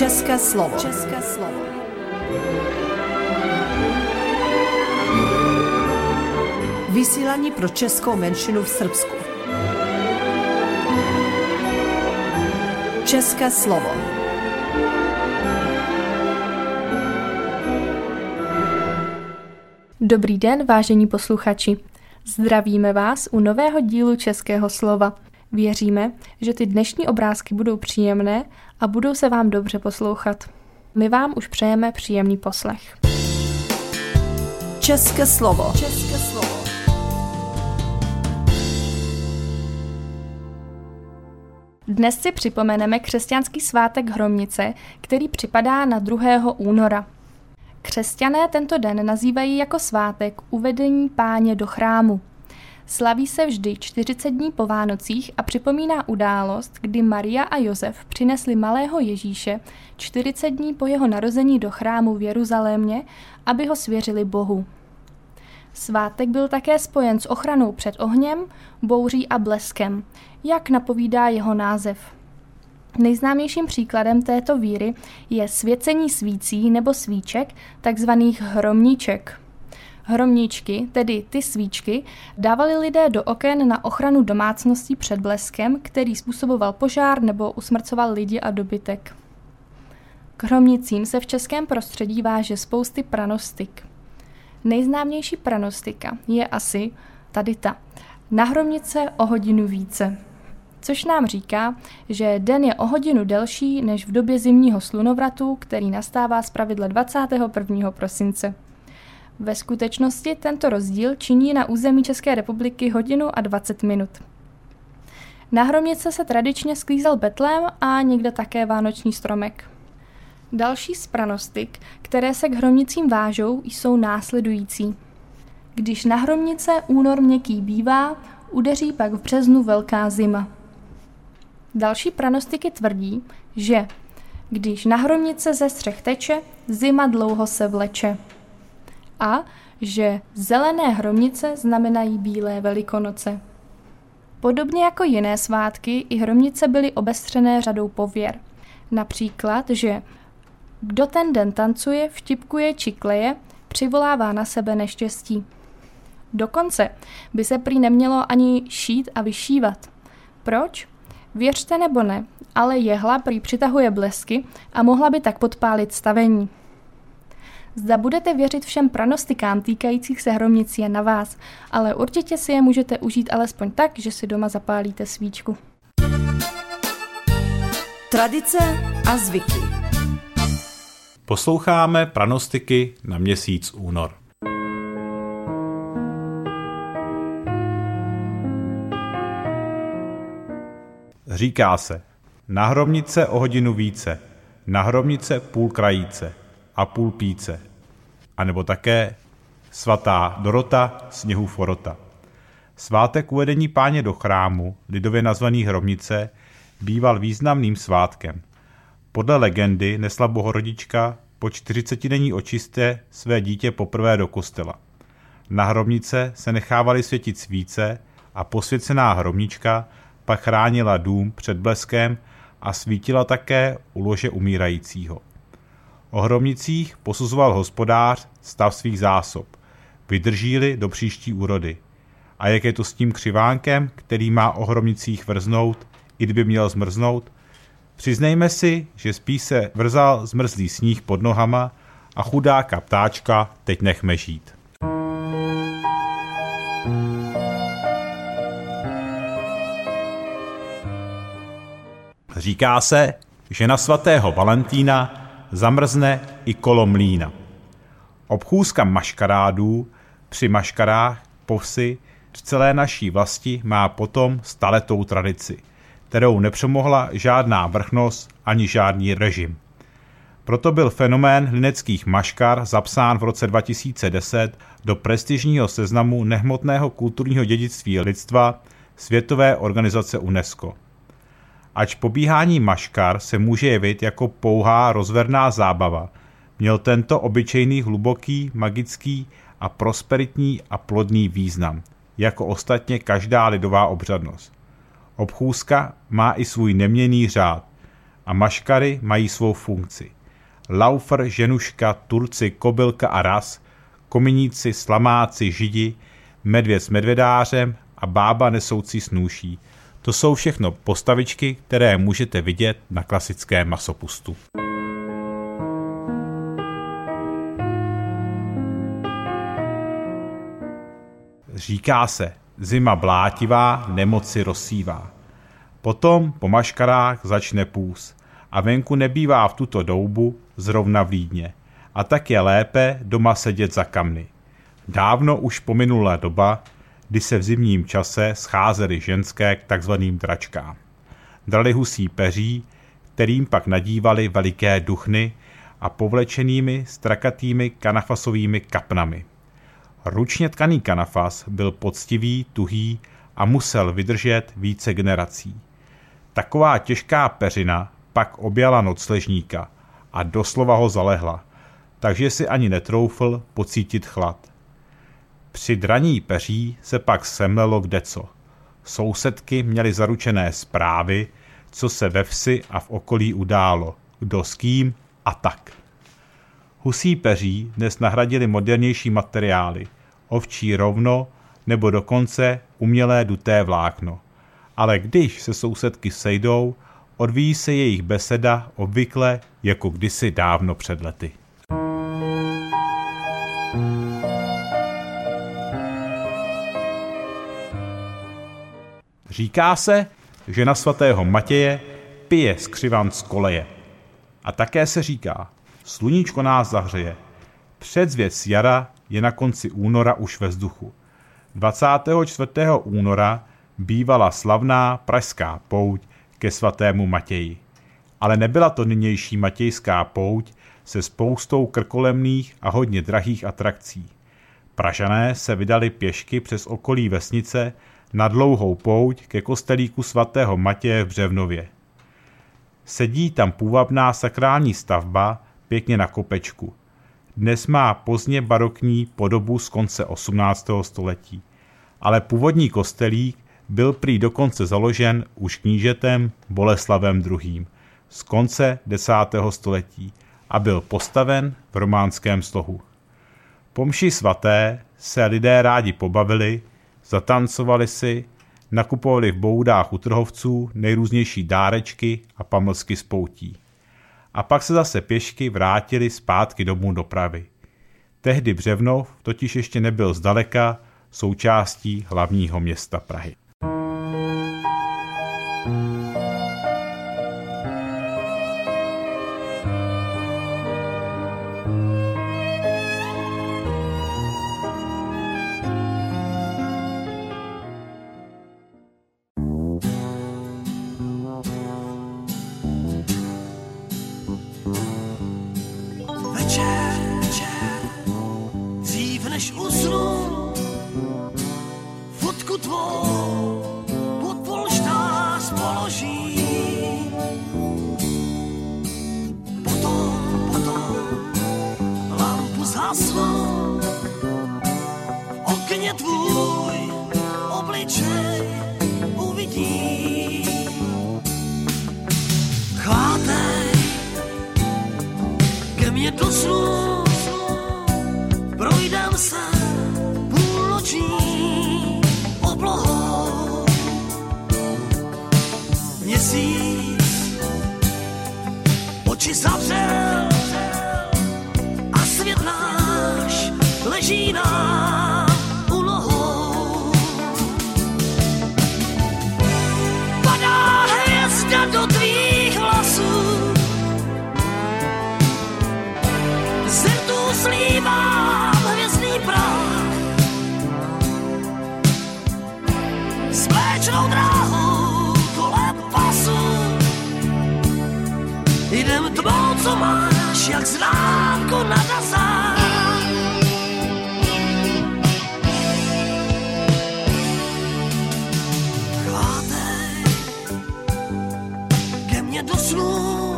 České slovo. České slovo. Vysílání pro českou menšinu v Srbsku. České slovo. Dobrý den, vážení posluchači. Zdravíme vás u nového dílu Českého slova. Věříme, že ty dnešní obrázky budou příjemné a budou se vám dobře poslouchat. My vám už přejeme příjemný poslech. České slovo. České slovo. Dnes si připomeneme křesťanský svátek Hromnice, který připadá na 2. února. Křesťané tento den nazývají jako svátek uvedení páně do chrámu. Slaví se vždy 40 dní po Vánocích a připomíná událost, kdy Maria a Josef přinesli malého Ježíše 40 dní po jeho narození do chrámu v Jeruzalémě, aby ho svěřili Bohu. Svátek byl také spojen s ochranou před ohněm, bouří a bleskem, jak napovídá jeho název. Nejznámějším příkladem této víry je svěcení svící nebo svíček, takzvaných hromníček. Hromníčky, tedy ty svíčky, dávali lidé do oken na ochranu domácností před bleskem, který způsoboval požár nebo usmrcoval lidi a dobytek. K hromnicím se v českém prostředí váže spousty pranostik. Nejznámější pranostika je asi tady ta. Na hromnice o hodinu více což nám říká, že den je o hodinu delší než v době zimního slunovratu, který nastává pravidla 21. prosince. Ve skutečnosti tento rozdíl činí na území České republiky hodinu a 20 minut. Na hromnice se tradičně sklízel betlém a někde také vánoční stromek. Další z pranostik, které se k hromnicím vážou, jsou následující. Když na hromnice únor měkký bývá, udeří pak v březnu velká zima. Další pranostiky tvrdí, že když na hromnice ze střech teče, zima dlouho se vleče. A že zelené hromnice znamenají bílé velikonoce. Podobně jako jiné svátky, i hromnice byly obestřené řadou pověr. Například, že kdo ten den tancuje, vtipkuje či kleje, přivolává na sebe neštěstí. Dokonce by se prý nemělo ani šít a vyšívat. Proč? Věřte nebo ne, ale jehla prý přitahuje blesky a mohla by tak podpálit stavení. Zda budete věřit všem pranostikám týkajících se hromnic je na vás, ale určitě si je můžete užít alespoň tak, že si doma zapálíte svíčku. Tradice a zvyky Posloucháme pranostiky na měsíc únor. Říká se, na hromnice o hodinu více, na hromnice půl krajíce a půl píce. A nebo také svatá Dorota sněhu Forota. Svátek uvedení páně do chrámu, lidově nazvaný hromnice, býval významným svátkem. Podle legendy nesla bohorodička po 40 denní očistě své dítě poprvé do kostela. Na hromnice se nechávaly světit svíce a posvěcená hromnička pak chránila dům před bleskem a svítila také u lože umírajícího. O hromnicích posuzoval hospodář stav svých zásob, vydrží do příští úrody. A jak je to s tím křivánkem, který má o hromnicích vrznout, i kdyby měl zmrznout? Přiznejme si, že spíš se vrzal zmrzlý sníh pod nohama a chudáka ptáčka teď nechme žít. Říká se, že na svatého Valentína zamrzne i kolo mlína. Obchůzka maškarádů při maškarách povsi v celé naší vlasti má potom staletou tradici, kterou nepřemohla žádná vrchnost ani žádný režim. Proto byl fenomén lineckých maškar zapsán v roce 2010 do prestižního seznamu nehmotného kulturního dědictví lidstva Světové organizace UNESCO. Ač pobíhání maškar se může jevit jako pouhá rozverná zábava, měl tento obyčejný hluboký, magický a prosperitní a plodný význam, jako ostatně každá lidová obřadnost. Obchůzka má i svůj neměný řád a maškary mají svou funkci. Laufer, ženuška, turci, kobylka a ras, kominíci, slamáci, židi, medvěd s medvědářem a bába nesoucí snůší. To jsou všechno postavičky, které můžete vidět na klasickém masopustu. Říká se, zima blátivá, nemoci rozsívá. Potom po maškarách začne půs a venku nebývá v tuto doubu zrovna v Lídně. A tak je lépe doma sedět za kamny. Dávno už pominula doba, kdy se v zimním čase scházely ženské k takzvaným dračkám. Drali husí peří, kterým pak nadívali veliké duchny a povlečenými strakatými kanafasovými kapnami. Ručně tkaný kanafas byl poctivý, tuhý a musel vydržet více generací. Taková těžká peřina pak objala nocležníka a doslova ho zalehla, takže si ani netroufl pocítit chlad. Při draní peří se pak semlelo kdeco. Sousedky měly zaručené zprávy, co se ve vsi a v okolí událo, kdo s kým a tak. Husí peří dnes nahradili modernější materiály, ovčí rovno nebo dokonce umělé duté vlákno. Ale když se sousedky sejdou, odvíjí se jejich beseda obvykle jako kdysi dávno před lety. Říká se, že na svatého Matěje pije skřivan z koleje. A také se říká, sluníčko nás zahřeje. Předzvěc jara je na konci února už ve vzduchu. 24. února bývala slavná pražská pouť ke svatému Matěji. Ale nebyla to nynější matějská pouť se spoustou krkolemných a hodně drahých atrakcí. Pražané se vydali pěšky přes okolí vesnice na dlouhou pouť ke kostelíku svatého Matěje v Břevnově. Sedí tam půvabná sakrální stavba pěkně na kopečku. Dnes má pozdně barokní podobu z konce 18. století. Ale původní kostelík byl prý dokonce založen už knížetem Boleslavem II. z konce 10. století a byl postaven v románském slohu. Po mši svaté se lidé rádi pobavili, zatancovali si, nakupovali v boudách u trhovců nejrůznější dárečky a pamlsky z poutí. A pak se zase pěšky vrátili zpátky domů do Pravy. Tehdy Břevnov totiž ještě nebyl zdaleka součástí hlavního města Prahy. tvou, co máš, jak zránku nadazá. Chlátej ke mně do snů,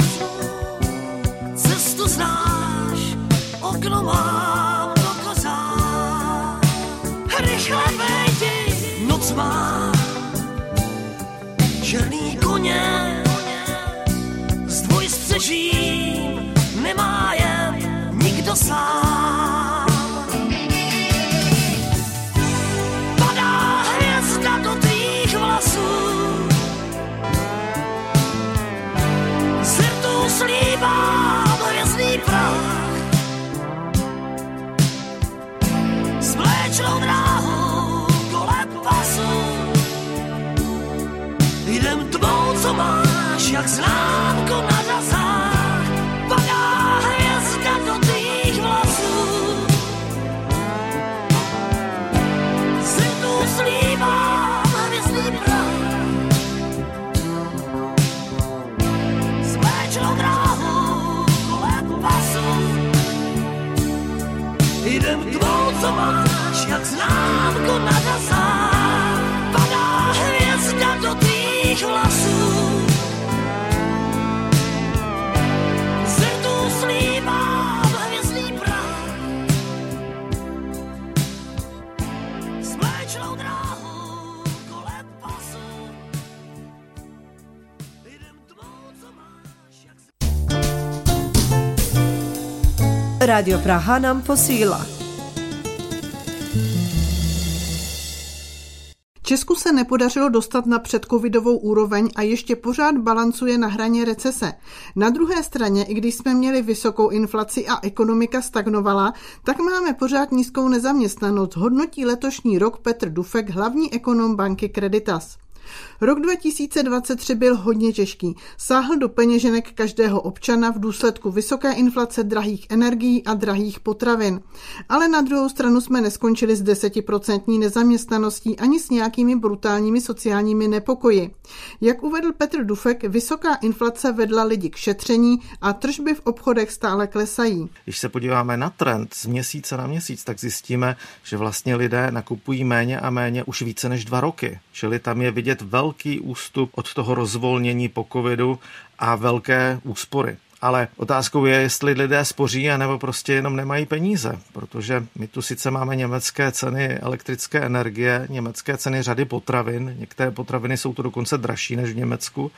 cestu znáš, okno mám do kozá. Rychle vejdi, noc má černý koněk vším nemá jen nikdo sám. Padá hvězda do tvých vlasů, slíbám hvězdný Radio Praha nám posílá. Česku se nepodařilo dostat na předcovidovou úroveň a ještě pořád balancuje na hraně recese. Na druhé straně, i když jsme měli vysokou inflaci a ekonomika stagnovala, tak máme pořád nízkou nezaměstnanost, hodnotí letošní rok Petr Dufek, hlavní ekonom banky Creditas. Rok 2023 byl hodně těžký. Sáhl do peněženek každého občana v důsledku vysoké inflace, drahých energií a drahých potravin. Ale na druhou stranu jsme neskončili s desetiprocentní nezaměstnaností ani s nějakými brutálními sociálními nepokoji. Jak uvedl Petr Dufek, vysoká inflace vedla lidi k šetření a tržby v obchodech stále klesají. Když se podíváme na trend z měsíce na měsíc, tak zjistíme, že vlastně lidé nakupují méně a méně už více než dva roky. Čili tam je vidět velký ústup od toho rozvolnění po covidu a velké úspory. Ale otázkou je, jestli lidé spoří, anebo prostě jenom nemají peníze, protože my tu sice máme německé ceny elektrické energie, německé ceny řady potravin, některé potraviny jsou to dokonce dražší než v Německu,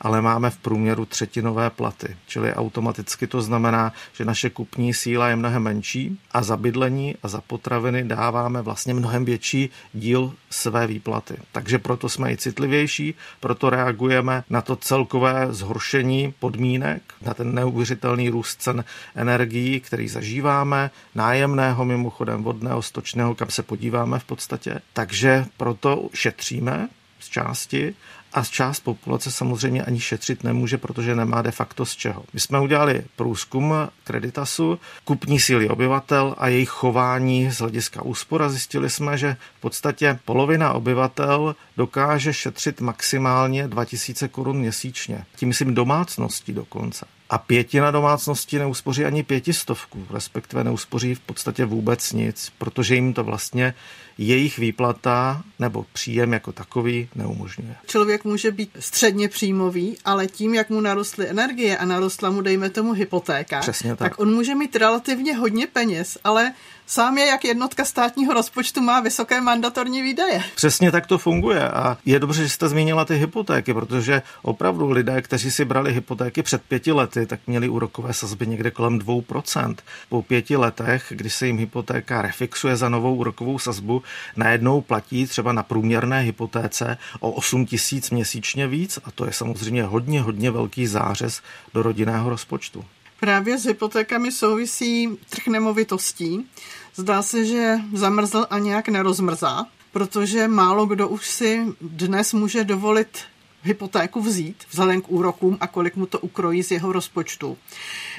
ale máme v průměru třetinové platy. Čili automaticky to znamená, že naše kupní síla je mnohem menší a za bydlení a za potraviny dáváme vlastně mnohem větší díl své výplaty. Takže proto jsme i citlivější, proto reagujeme na to celkové zhoršení podmínek, na ten neuvěřitelný růst cen energií, který zažíváme, nájemného mimochodem vodného, stočného, kam se podíváme v podstatě. Takže proto šetříme z části a část populace samozřejmě ani šetřit nemůže, protože nemá de facto z čeho. My jsme udělali průzkum Creditasu, kupní síly obyvatel a jejich chování z hlediska úspora. Zjistili jsme, že v podstatě polovina obyvatel dokáže šetřit maximálně 2000 korun měsíčně. Tím myslím domácností dokonce. A pětina domácností neuspoří ani pětistovku, respektive neuspoří v podstatě vůbec nic, protože jim to vlastně jejich výplata nebo příjem jako takový neumožňuje. Člověk může být středně příjmový, ale tím, jak mu narostly energie a narostla mu, dejme tomu, hypotéka, Přesně tak. tak on může mít relativně hodně peněz, ale sám je jak jednotka státního rozpočtu má vysoké mandatorní výdaje. Přesně tak to funguje a je dobře, že jste zmínila ty hypotéky, protože opravdu lidé, kteří si brali hypotéky před pěti lety, tak měli úrokové sazby někde kolem 2%. Po pěti letech, kdy se jim hypotéka refixuje za novou úrokovou sazbu, najednou platí třeba na průměrné hypotéce o 8 tisíc měsíčně víc a to je samozřejmě hodně, hodně velký zářez do rodinného rozpočtu. Právě s hypotékami souvisí trh nemovitostí. Zdá se, že zamrzl a nějak nerozmrzá, protože málo kdo už si dnes může dovolit hypotéku vzít vzhledem k úrokům a kolik mu to ukrojí z jeho rozpočtu.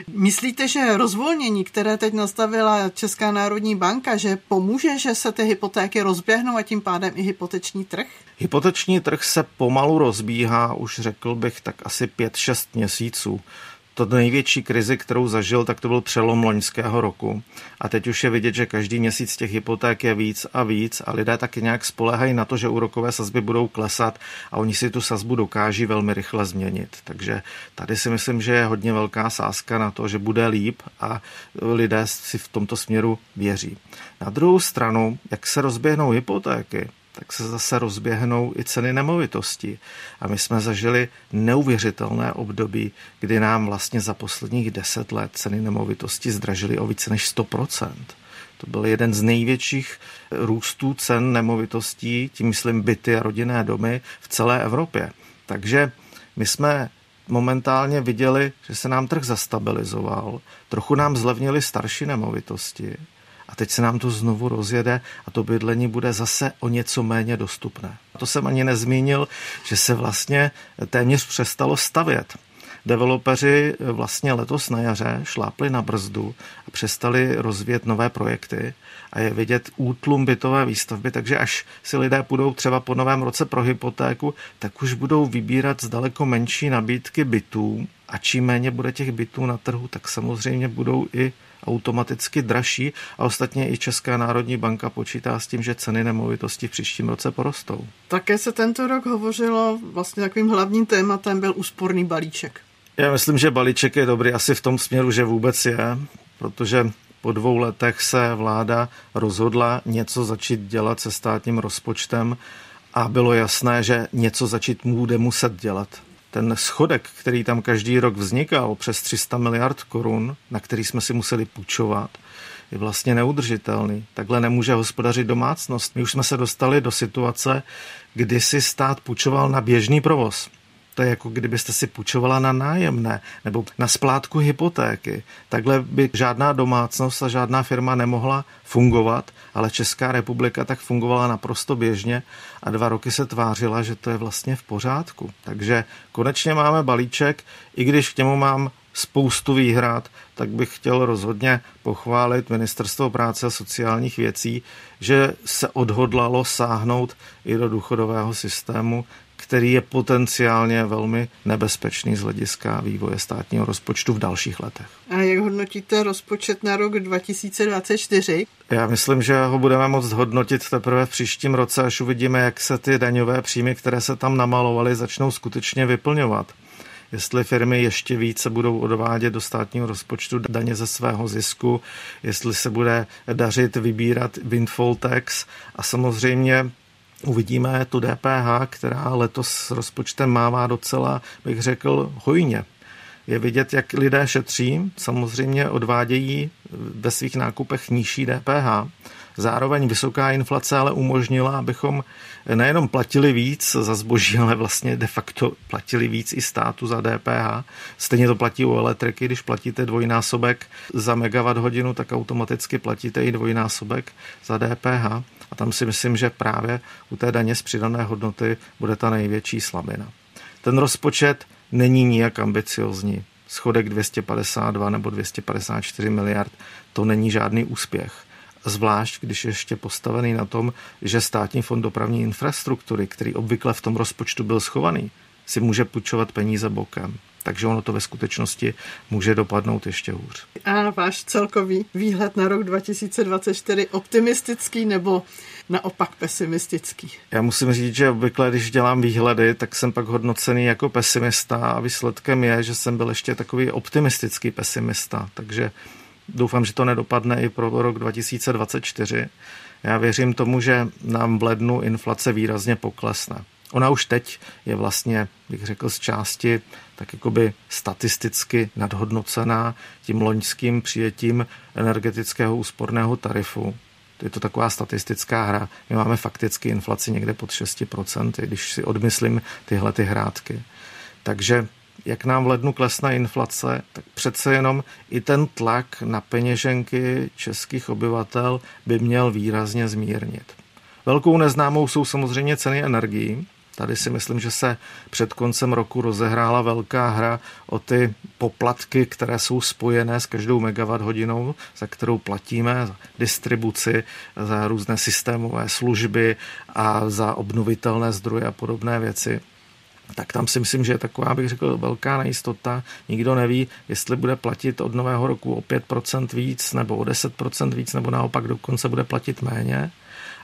Myslíte, že rozvolnění, které teď nastavila Česká národní banka, že pomůže, že se ty hypotéky rozběhnou a tím pádem i hypoteční trh? Hypoteční trh se pomalu rozbíhá, už řekl bych tak asi 5-6 měsíců to největší krizi, kterou zažil, tak to byl přelom loňského roku. A teď už je vidět, že každý měsíc těch hypoték je víc a víc a lidé taky nějak spolehají na to, že úrokové sazby budou klesat a oni si tu sazbu dokáží velmi rychle změnit. Takže tady si myslím, že je hodně velká sázka na to, že bude líp a lidé si v tomto směru věří. Na druhou stranu, jak se rozběhnou hypotéky, tak se zase rozběhnou i ceny nemovitostí. A my jsme zažili neuvěřitelné období, kdy nám vlastně za posledních deset let ceny nemovitostí zdražily o více než 100%. To byl jeden z největších růstů cen nemovitostí, tím myslím byty a rodinné domy v celé Evropě. Takže my jsme momentálně viděli, že se nám trh zastabilizoval, trochu nám zlevnily starší nemovitosti teď se nám to znovu rozjede a to bydlení bude zase o něco méně dostupné. A to jsem ani nezmínil, že se vlastně téměř přestalo stavět. Developeři vlastně letos na jaře šlápli na brzdu a přestali rozvíjet nové projekty a je vidět útlum bytové výstavby, takže až si lidé půjdou třeba po novém roce pro hypotéku, tak už budou vybírat z daleko menší nabídky bytů a čím méně bude těch bytů na trhu, tak samozřejmě budou i automaticky dražší a ostatně i Česká národní banka počítá s tím, že ceny nemovitosti v příštím roce porostou. Také se tento rok hovořilo, vlastně takovým hlavním tématem byl úsporný balíček. Já myslím, že balíček je dobrý asi v tom směru, že vůbec je, protože po dvou letech se vláda rozhodla něco začít dělat se státním rozpočtem a bylo jasné, že něco začít bude muset dělat. Ten schodek, který tam každý rok vznikal, přes 300 miliard korun, na který jsme si museli půjčovat, je vlastně neudržitelný. Takhle nemůže hospodařit domácnost. My už jsme se dostali do situace, kdy si stát půjčoval na běžný provoz. To je jako kdybyste si půjčovala na nájemné nebo na splátku hypotéky. Takhle by žádná domácnost a žádná firma nemohla fungovat, ale Česká republika tak fungovala naprosto běžně a dva roky se tvářila, že to je vlastně v pořádku. Takže konečně máme balíček, i když k němu mám spoustu výhrad, tak bych chtěl rozhodně pochválit Ministerstvo práce a sociálních věcí, že se odhodlalo sáhnout i do důchodového systému, který je potenciálně velmi nebezpečný z hlediska vývoje státního rozpočtu v dalších letech. A jak hodnotíte rozpočet na rok 2024? Já myslím, že ho budeme moct hodnotit teprve v příštím roce, až uvidíme, jak se ty daňové příjmy, které se tam namalovaly, začnou skutečně vyplňovat jestli firmy ještě více budou odvádět do státního rozpočtu daně ze svého zisku, jestli se bude dařit vybírat windfall tax a samozřejmě uvidíme tu DPH, která letos s rozpočtem mává docela, bych řekl, hojně. Je vidět, jak lidé šetří, samozřejmě odvádějí ve svých nákupech nižší DPH. Zároveň vysoká inflace ale umožnila, abychom nejenom platili víc za zboží, ale vlastně de facto platili víc i státu za DPH. Stejně to platí u elektriky, když platíte dvojnásobek za megawatt hodinu, tak automaticky platíte i dvojnásobek za DPH. A tam si myslím, že právě u té daně z přidané hodnoty bude ta největší slabina. Ten rozpočet není nijak ambiciozní. Schodek 252 nebo 254 miliard, to není žádný úspěch. Zvlášť, když je ještě postavený na tom, že státní fond dopravní infrastruktury, který obvykle v tom rozpočtu byl schovaný, si může půjčovat peníze bokem takže ono to ve skutečnosti může dopadnout ještě hůř. A váš celkový výhled na rok 2024 optimistický nebo naopak pesimistický? Já musím říct, že obvykle, když dělám výhledy, tak jsem pak hodnocený jako pesimista a výsledkem je, že jsem byl ještě takový optimistický pesimista, takže doufám, že to nedopadne i pro rok 2024. Já věřím tomu, že nám v lednu inflace výrazně poklesne. Ona už teď je vlastně, bych řekl, z části tak jakoby statisticky nadhodnocená tím loňským přijetím energetického úsporného tarifu. Je to taková statistická hra. My máme fakticky inflaci někde pod 6%, když si odmyslím tyhle ty hrátky. Takže jak nám v lednu klesne inflace, tak přece jenom i ten tlak na peněženky českých obyvatel by měl výrazně zmírnit. Velkou neznámou jsou samozřejmě ceny energií, Tady si myslím, že se před koncem roku rozehrála velká hra o ty poplatky, které jsou spojené s každou megawatt hodinou, za kterou platíme, za distribuci, za různé systémové služby a za obnovitelné zdroje a podobné věci tak tam si myslím, že je taková, bych řekl, velká nejistota. Nikdo neví, jestli bude platit od nového roku o 5% víc, nebo o 10% víc, nebo naopak dokonce bude platit méně.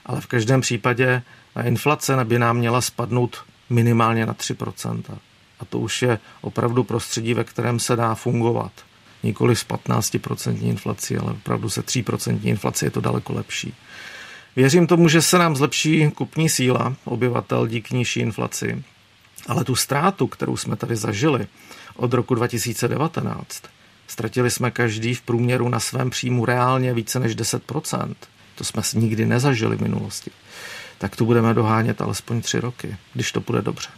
Ale v každém případě a inflace by nám měla spadnout minimálně na 3%. A to už je opravdu prostředí, ve kterém se dá fungovat. Nikoli s 15% inflací, ale opravdu se 3% inflací je to daleko lepší. Věřím tomu, že se nám zlepší kupní síla obyvatel díky nižší inflaci, ale tu ztrátu, kterou jsme tady zažili od roku 2019, ztratili jsme každý v průměru na svém příjmu reálně více než 10%. To jsme nikdy nezažili v minulosti. Tak tu budeme dohánět alespoň tři roky, když to bude dobře.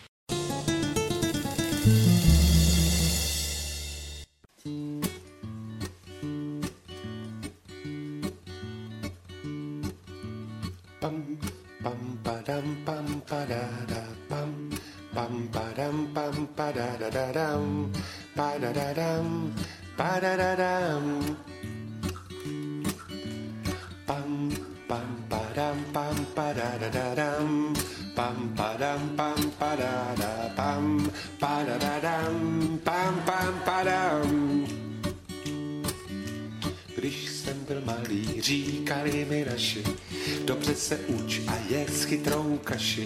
Když jsem byl malý, říkali mi naši, dobře se uč a je s chytrou kaši.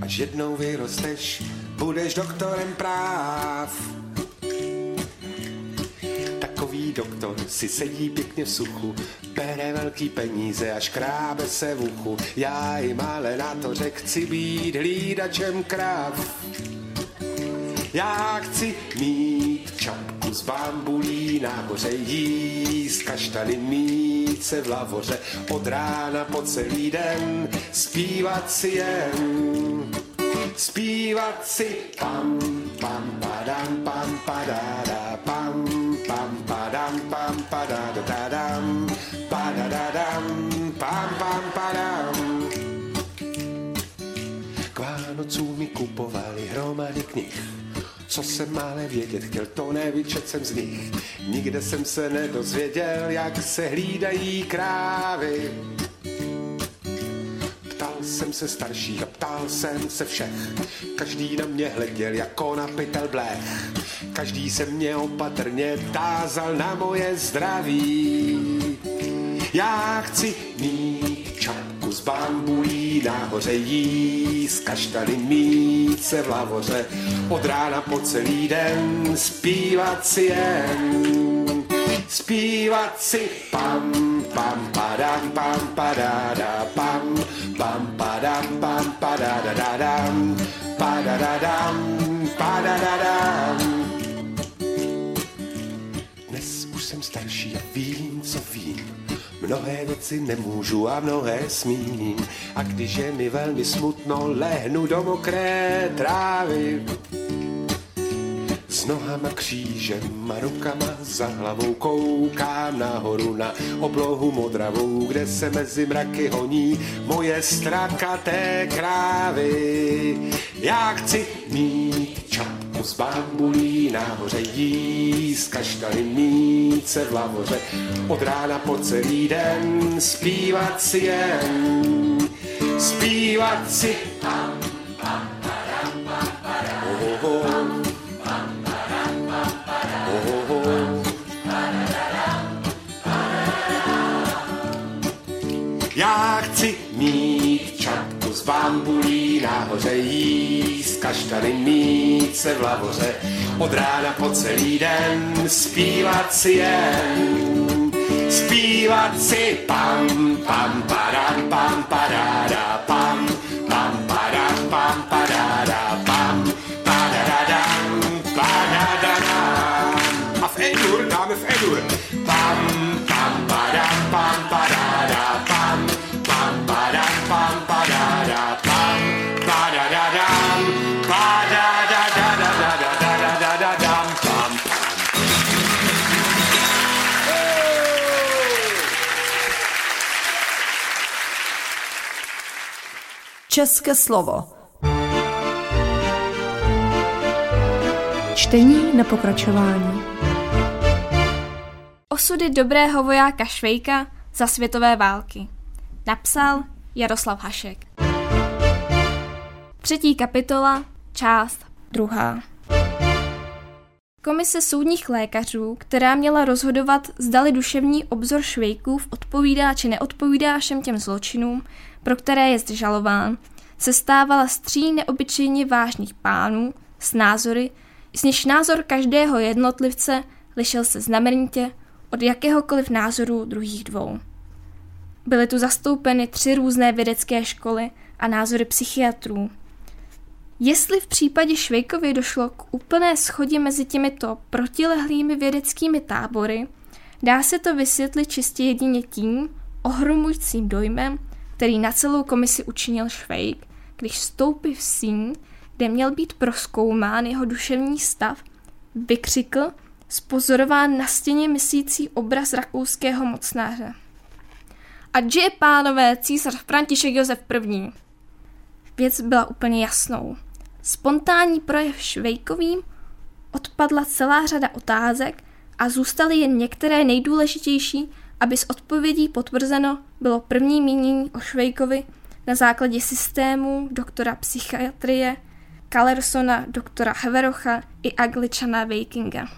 Až jednou vyrosteš, budeš doktorem práv. Doktor si sedí pěkně v suchu, bere velký peníze a škrábe se v uchu. Já jim ale na to řek, chci být hlídačem kráv. Já chci mít čapku z bambulí nahoře jíst kaštany mít se v lavoře od rána po celý den zpívat si jen zpívat si pam pam padam pam padada pam pam padam pam padadadam padadadam pam pam padam k Vánocům mi kupovali hromady knih co jsem ale vědět chtěl, to nevyčet jsem z nich. Nikde jsem se nedozvěděl, jak se hlídají krávy. Jsem se starších a ptal jsem se všech. Každý na mě hleděl jako na pytel blech. Každý se mě opatrně tázal na moje zdraví. Já chci mít čapku z bambulí nahoře jíst, kaštany mít se v lavoře, od rána po celý den zpívat si jen. Zpívat si pam, pam, padam, pam, padada, pam, padadadadam, padadadam, padadadam. Dnes už jsem starší a vím, co vím. Mnohé věci nemůžu a mnohé smím. A když je mi velmi smutno, lehnu do mokré trávy. Nohama křížem a rukama za hlavou koukám nahoru na oblohu modravou, kde se mezi mraky honí moje strakaté krávy. Já chci mít čapku z bambulí nahoře jíst, kaštany mít se v lavoře, od rána po celý den zpívat si jen, zpívat si pam, pam. Já chci mít čapku z bambulí nahoře jíst, kaštany mít se v lavoře, od rána po celý den zpívat si jen. Zpívat si pam, pam, padam, pam, pam, pam, České slovo. Čtení na pokračování. Osudy dobrého vojáka Švejka za světové války. Napsal Jaroslav Hašek. Třetí kapitola, část druhá. Komise soudních lékařů, která měla rozhodovat, zdali duševní obzor Švejkův odpovídá či neodpovídá všem těm zločinům, pro které je žalován, se stávala z tří neobyčejně vážných pánů s názory, s něž názor každého jednotlivce lišil se znamenitě od jakéhokoliv názoru druhých dvou. Byly tu zastoupeny tři různé vědecké školy a názory psychiatrů. Jestli v případě Švejkovy došlo k úplné schodě mezi těmito protilehlými vědeckými tábory, dá se to vysvětlit čistě jedině tím ohromujícím dojmem, který na celou komisi učinil Švejk, když vstoupil v síň, kde měl být proskoumán jeho duševní stav, vykřikl spozorován na stěně myslící obraz rakouského mocnáře. A je, pánové, císař František Josef I. Věc byla úplně jasnou. Spontánní projev Švejkovým odpadla celá řada otázek a zůstaly jen některé nejdůležitější, aby s odpovědí potvrzeno bylo první mínění o Švejkovi na základě systému doktora psychiatrie Kalersona, doktora Heverocha i Angličana Vikinga.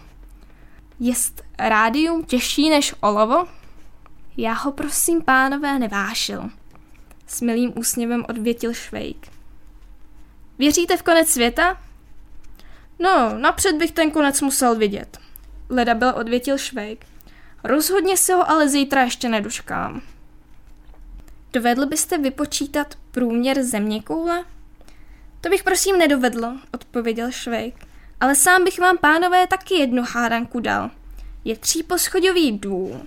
Jest rádium těžší než olovo? Já ho prosím, pánové, nevášil. S milým úsměvem odvětil Švejk. Věříte v konec světa? No, napřed bych ten konec musel vidět. Leda byl odvětil Švejk. Rozhodně se ho ale zítra ještě nedočkám. Dovedl byste vypočítat průměr země koule? To bych prosím nedovedl, odpověděl Švejk. Ale sám bych vám, pánové, taky jednu hádanku dal. Je tříposchodový důl.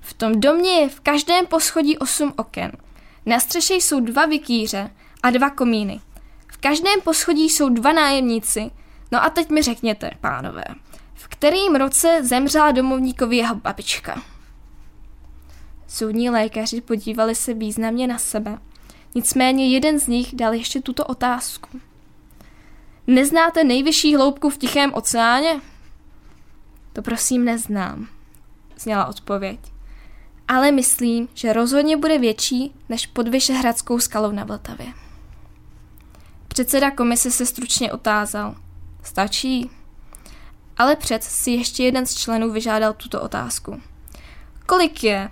V tom domě je v každém poschodí osm oken. Na střeše jsou dva vikýře a dva komíny. V každém poschodí jsou dva nájemníci. No a teď mi řekněte, pánové, v kterým roce zemřela domovníkovi jeho babička? Soudní lékaři podívali se významně na sebe. Nicméně jeden z nich dal ještě tuto otázku. Neznáte nejvyšší hloubku v Tichém oceáně? To prosím neznám, zněla odpověď. Ale myslím, že rozhodně bude větší než pod Vyšehradskou skalou na Vltavě. Předseda komise se stručně otázal. Stačí? Ale před si ještě jeden z členů vyžádal tuto otázku. Kolik je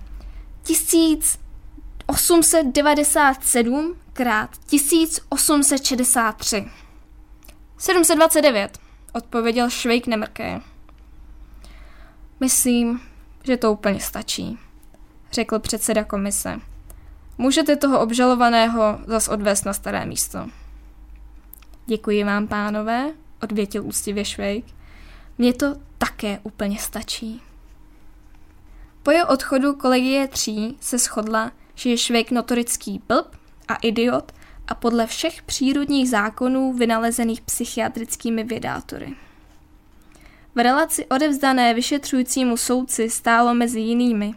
1897 krát 1863? 729, odpověděl Švejk nemrké. Myslím, že to úplně stačí, řekl předseda komise. Můžete toho obžalovaného zas odvést na staré místo. Děkuji vám, pánové, odvětil ústivě Švejk. Mně to také úplně stačí. Po jeho odchodu kolegie tří se shodla, že je Švejk notorický blb a idiot a podle všech přírodních zákonů vynalezených psychiatrickými vědátory. V relaci odevzdané vyšetřujícímu soudci stálo mezi jinými.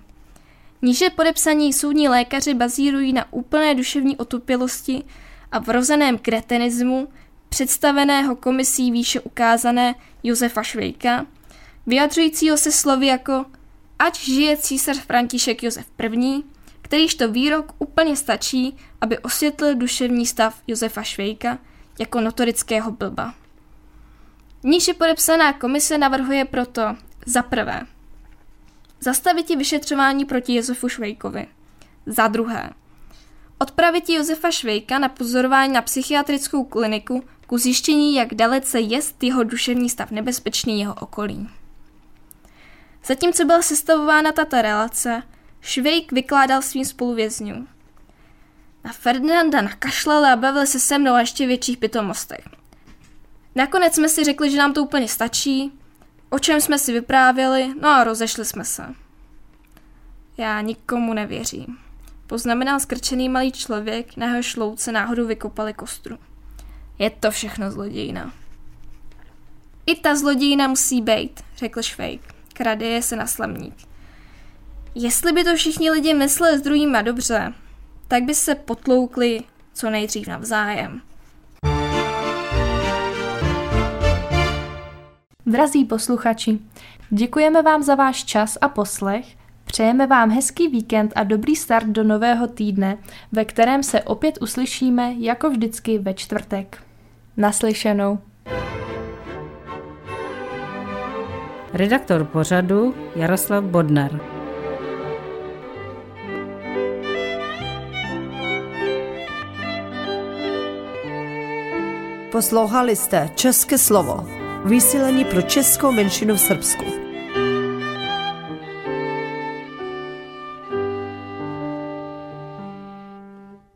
Níže podepsaní soudní lékaři bazírují na úplné duševní otupělosti a vrozeném kretenismu, představeného komisí výše ukázané Josefa Švejka, vyjadřujícího se slovy jako ať žije císař František Josef I., kterýž to výrok úplně stačí, aby osvětlil duševní stav Josefa Švejka jako notorického blba. Níže podepsaná komise navrhuje proto za prvé zastavit vyšetřování proti Josefu Švejkovi, za druhé odpravit Josefa Švejka na pozorování na psychiatrickou kliniku ku zjištění, jak dalece jest jeho duševní stav nebezpečný jeho okolí. Zatímco byla sestavována tato relace, Švejk vykládal svým spoluvězňům. Na Ferdinanda nakašlali a bavili se se mnou ještě větších pitomostech. Nakonec jsme si řekli, že nám to úplně stačí, o čem jsme si vyprávěli, no a rozešli jsme se. Já nikomu nevěřím. Poznamenal skrčený malý člověk, na jeho šlouce náhodou vykopali kostru. Je to všechno zlodějina. I ta zlodějina musí být, řekl Švejk. Kradeje se na slamník. Jestli by to všichni lidi mysleli s druhýma dobře, tak by se potloukli co nejdřív navzájem. Drazí posluchači, děkujeme vám za váš čas a poslech, přejeme vám hezký víkend a dobrý start do nového týdne, ve kterém se opět uslyšíme jako vždycky ve čtvrtek. Naslyšenou. Redaktor pořadu Jaroslav Bodnar. Poslouchali jste České slovo, vysílení pro českou menšinu v Srbsku.